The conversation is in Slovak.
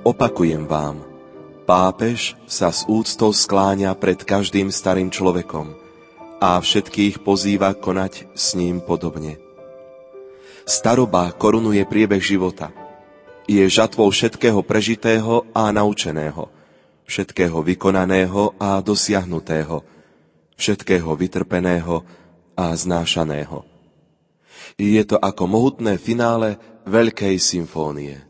Opakujem vám, pápež sa s úctou skláňa pred každým starým človekom a všetkých pozýva konať s ním podobne. Staroba korunuje priebeh života. Je žatvou všetkého prežitého a naučeného, všetkého vykonaného a dosiahnutého, všetkého vytrpeného a znášaného. Je to ako mohutné finále veľkej symfónie.